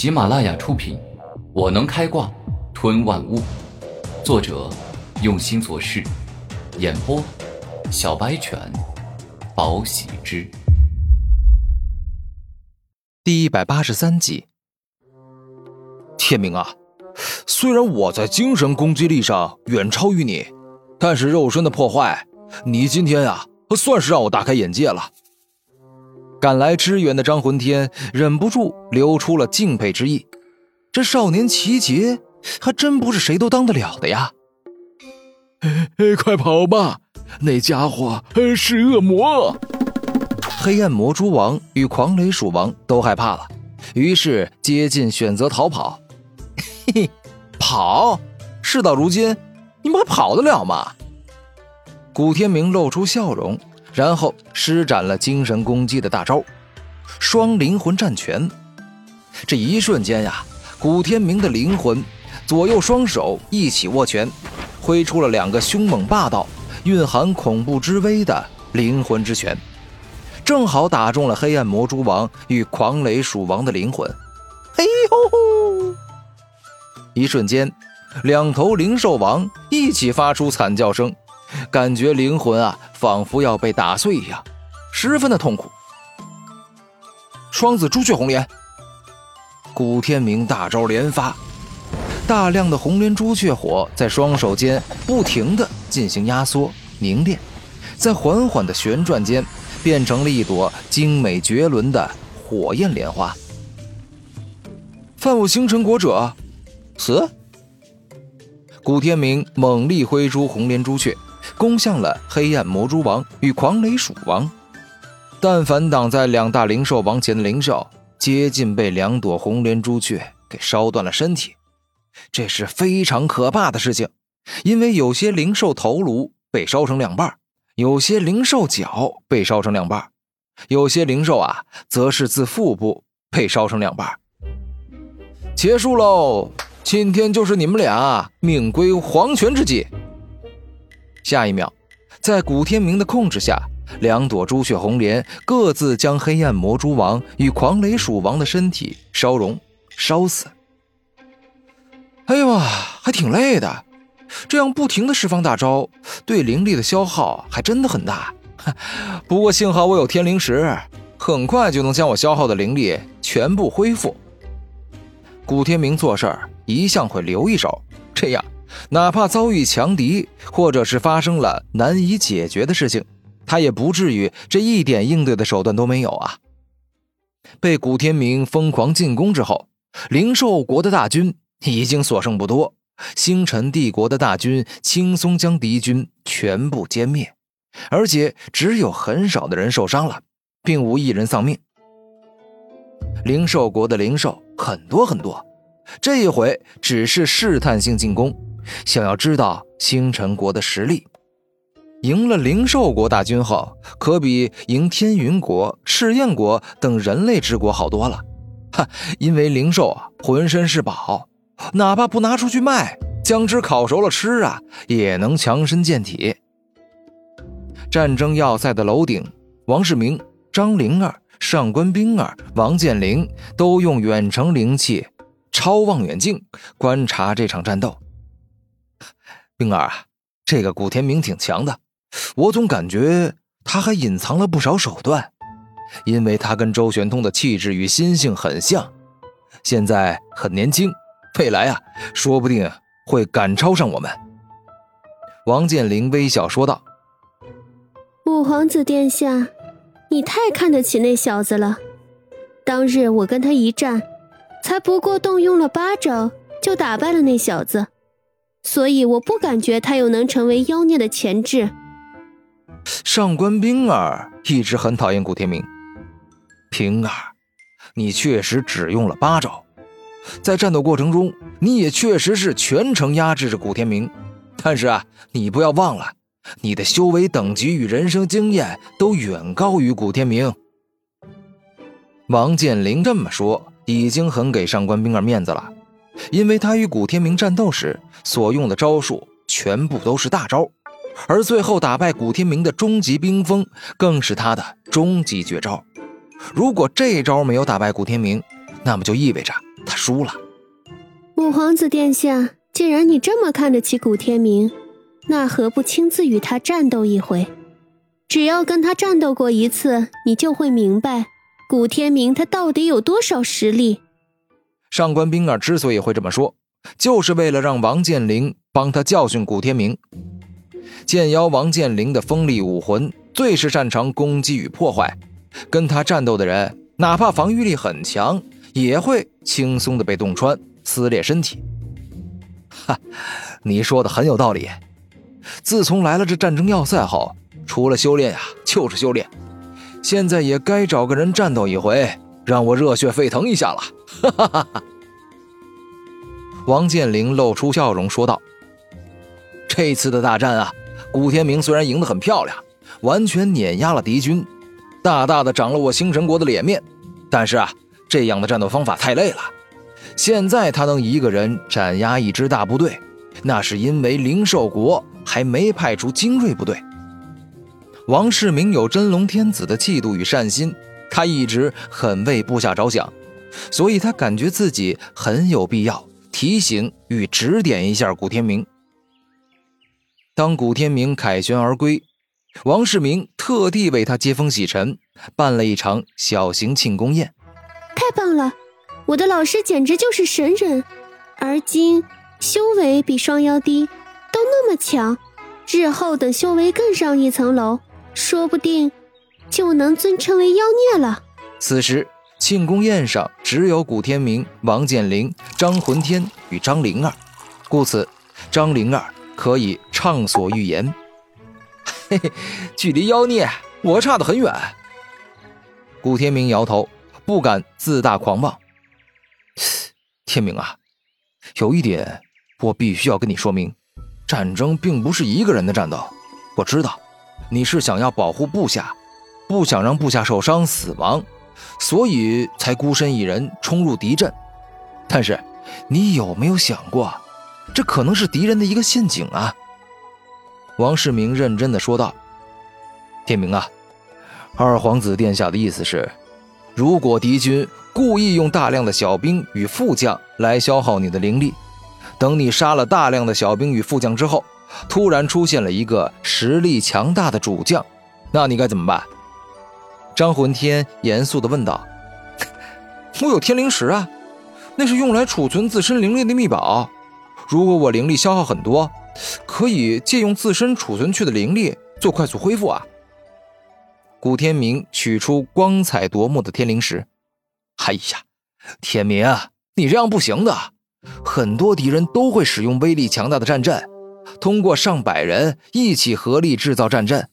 喜马拉雅出品，《我能开挂吞万物》，作者用心做事，演播小白犬，宝喜之，第一百八十三集。天明啊，虽然我在精神攻击力上远超于你，但是肉身的破坏，你今天啊，算是让我大开眼界了。赶来支援的张魂天忍不住流出了敬佩之意。这少年齐杰还真不是谁都当得了的呀！快跑吧，那家伙是恶魔！黑暗魔蛛王与狂雷鼠王都害怕了，于是接近选择逃跑。嘿嘿，跑！事到如今，你们还跑得了吗？古天明露出笑容。然后施展了精神攻击的大招——双灵魂战拳。这一瞬间呀，古天明的灵魂左右双手一起握拳，挥出了两个凶猛霸道、蕴含恐怖之威的灵魂之拳，正好打中了黑暗魔蛛王与狂雷鼠王的灵魂。嘿呦吼！一瞬间，两头灵兽王一起发出惨叫声。感觉灵魂啊，仿佛要被打碎一样，十分的痛苦。双子朱雀红莲，古天明大招连发，大量的红莲朱雀火在双手间不停的进行压缩凝练，在缓缓的旋转间，变成了一朵精美绝伦的火焰莲花。犯我星辰国者，死！古天明猛力挥出红莲朱雀。攻向了黑暗魔蛛王与狂雷鼠王，但凡挡在两大灵兽王前的灵兽，接近被两朵红莲朱雀给烧断了身体。这是非常可怕的事情，因为有些灵兽头颅被烧成两半，有些灵兽脚被烧成两半，有些灵兽啊，则是自腹部被烧成两半。结束喽，今天就是你们俩命归黄泉之际。下一秒，在古天明的控制下，两朵朱雀红莲各自将黑暗魔蛛王与狂雷鼠王的身体烧融、烧死。哎呦哇，还挺累的，这样不停的释放大招，对灵力的消耗还真的很大。不过幸好我有天灵石，很快就能将我消耗的灵力全部恢复。古天明做事儿一向会留一手，这样。哪怕遭遇强敌，或者是发生了难以解决的事情，他也不至于这一点应对的手段都没有啊！被古天明疯狂进攻之后，灵兽国的大军已经所剩不多，星辰帝国的大军轻松将敌军全部歼灭，而且只有很少的人受伤了，并无一人丧命。灵兽国的灵兽很多很多，这一回只是试探性进攻。想要知道星辰国的实力，赢了灵兽国大军后，可比赢天云国、赤焰国等人类之国好多了。哈，因为灵兽啊浑身是宝，哪怕不拿出去卖，将之烤熟了吃啊，也能强身健体。战争要塞的楼顶，王世明、张灵儿、上官冰儿、王健林都用远程灵器超望远镜观察这场战斗。冰儿啊，这个古天明挺强的，我总感觉他还隐藏了不少手段，因为他跟周玄通的气质与心性很像，现在很年轻，未来啊，说不定会赶超上我们。王健林微笑说道：“五皇子殿下，你太看得起那小子了。当日我跟他一战，才不过动用了八招，就打败了那小子。”所以我不感觉他有能成为妖孽的潜质。上官冰儿一直很讨厌古天明。平儿，你确实只用了八招，在战斗过程中，你也确实是全程压制着古天明。但是啊，你不要忘了，你的修为等级与人生经验都远高于古天明。王健林这么说，已经很给上官冰儿面子了。因为他与古天明战斗时所用的招数全部都是大招，而最后打败古天明的终极冰封更是他的终极绝招。如果这招没有打败古天明，那么就意味着他输了。五皇子殿下，既然你这么看得起古天明，那何不亲自与他战斗一回？只要跟他战斗过一次，你就会明白古天明他到底有多少实力。上官冰儿之所以会这么说，就是为了让王健林帮他教训古天明。剑妖王健林的锋利武魂最是擅长攻击与破坏，跟他战斗的人，哪怕防御力很强，也会轻松的被洞穿、撕裂身体。哈，你说的很有道理。自从来了这战争要塞后，除了修炼呀，就是修炼。现在也该找个人战斗一回，让我热血沸腾一下了。哈哈哈哈！王健林露出笑容说道：“这次的大战啊。”古天明虽然赢得很漂亮，完全碾压了敌军，大大的长了我星辰国的脸面，但是啊，这样的战斗方法太累了。现在他能一个人斩压一支大部队，那是因为灵兽国还没派出精锐部队。王世明有真龙天子的气度与善心，他一直很为部下着想，所以他感觉自己很有必要提醒与指点一下古天明。当古天明凯旋而归，王世明特地为他接风洗尘，办了一场小型庆功宴。太棒了，我的老师简直就是神人，而今修为比双妖低，都那么强，日后等修为更上一层楼，说不定就能尊称为妖孽了。此时庆功宴上只有古天明、王健林、张魂天与张灵儿，故此张灵儿。可以畅所欲言，嘿嘿，距离妖孽我差得很远。古天明摇头，不敢自大狂妄。天明啊，有一点我必须要跟你说明：战争并不是一个人的战斗。我知道你是想要保护部下，不想让部下受伤死亡，所以才孤身一人冲入敌阵。但是，你有没有想过？这可能是敌人的一个陷阱啊！王世明认真的说道：“天明啊，二皇子殿下的意思是，如果敌军故意用大量的小兵与副将来消耗你的灵力，等你杀了大量的小兵与副将之后，突然出现了一个实力强大的主将，那你该怎么办？”张魂天严肃的问道：“ 我有天灵石啊，那是用来储存自身灵力的秘宝。”如果我灵力消耗很多，可以借用自身储存去的灵力做快速恢复啊！古天明取出光彩夺目的天灵石。哎呀，天明，你这样不行的。很多敌人都会使用威力强大的战阵，通过上百人一起合力制造战阵，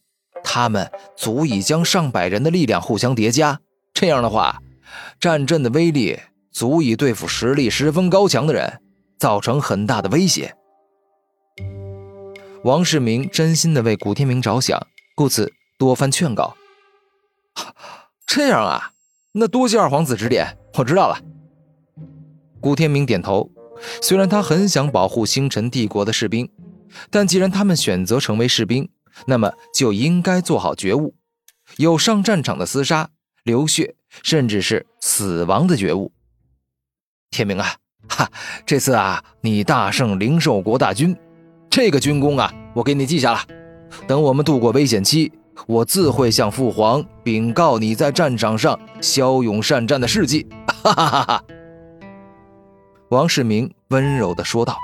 他们足以将上百人的力量互相叠加。这样的话，战阵的威力足以对付实力十分高强的人。造成很大的威胁。王世明真心的为古天明着想，故此多番劝告。这样啊，那多谢二皇子指点，我知道了。古天明点头。虽然他很想保护星辰帝国的士兵，但既然他们选择成为士兵，那么就应该做好觉悟，有上战场的厮杀、流血，甚至是死亡的觉悟。天明啊！哈，这次啊，你大胜灵兽国大军，这个军功啊，我给你记下了。等我们度过危险期，我自会向父皇禀告你在战场上骁勇善战的事迹。哈哈哈哈！王世明温柔地说道。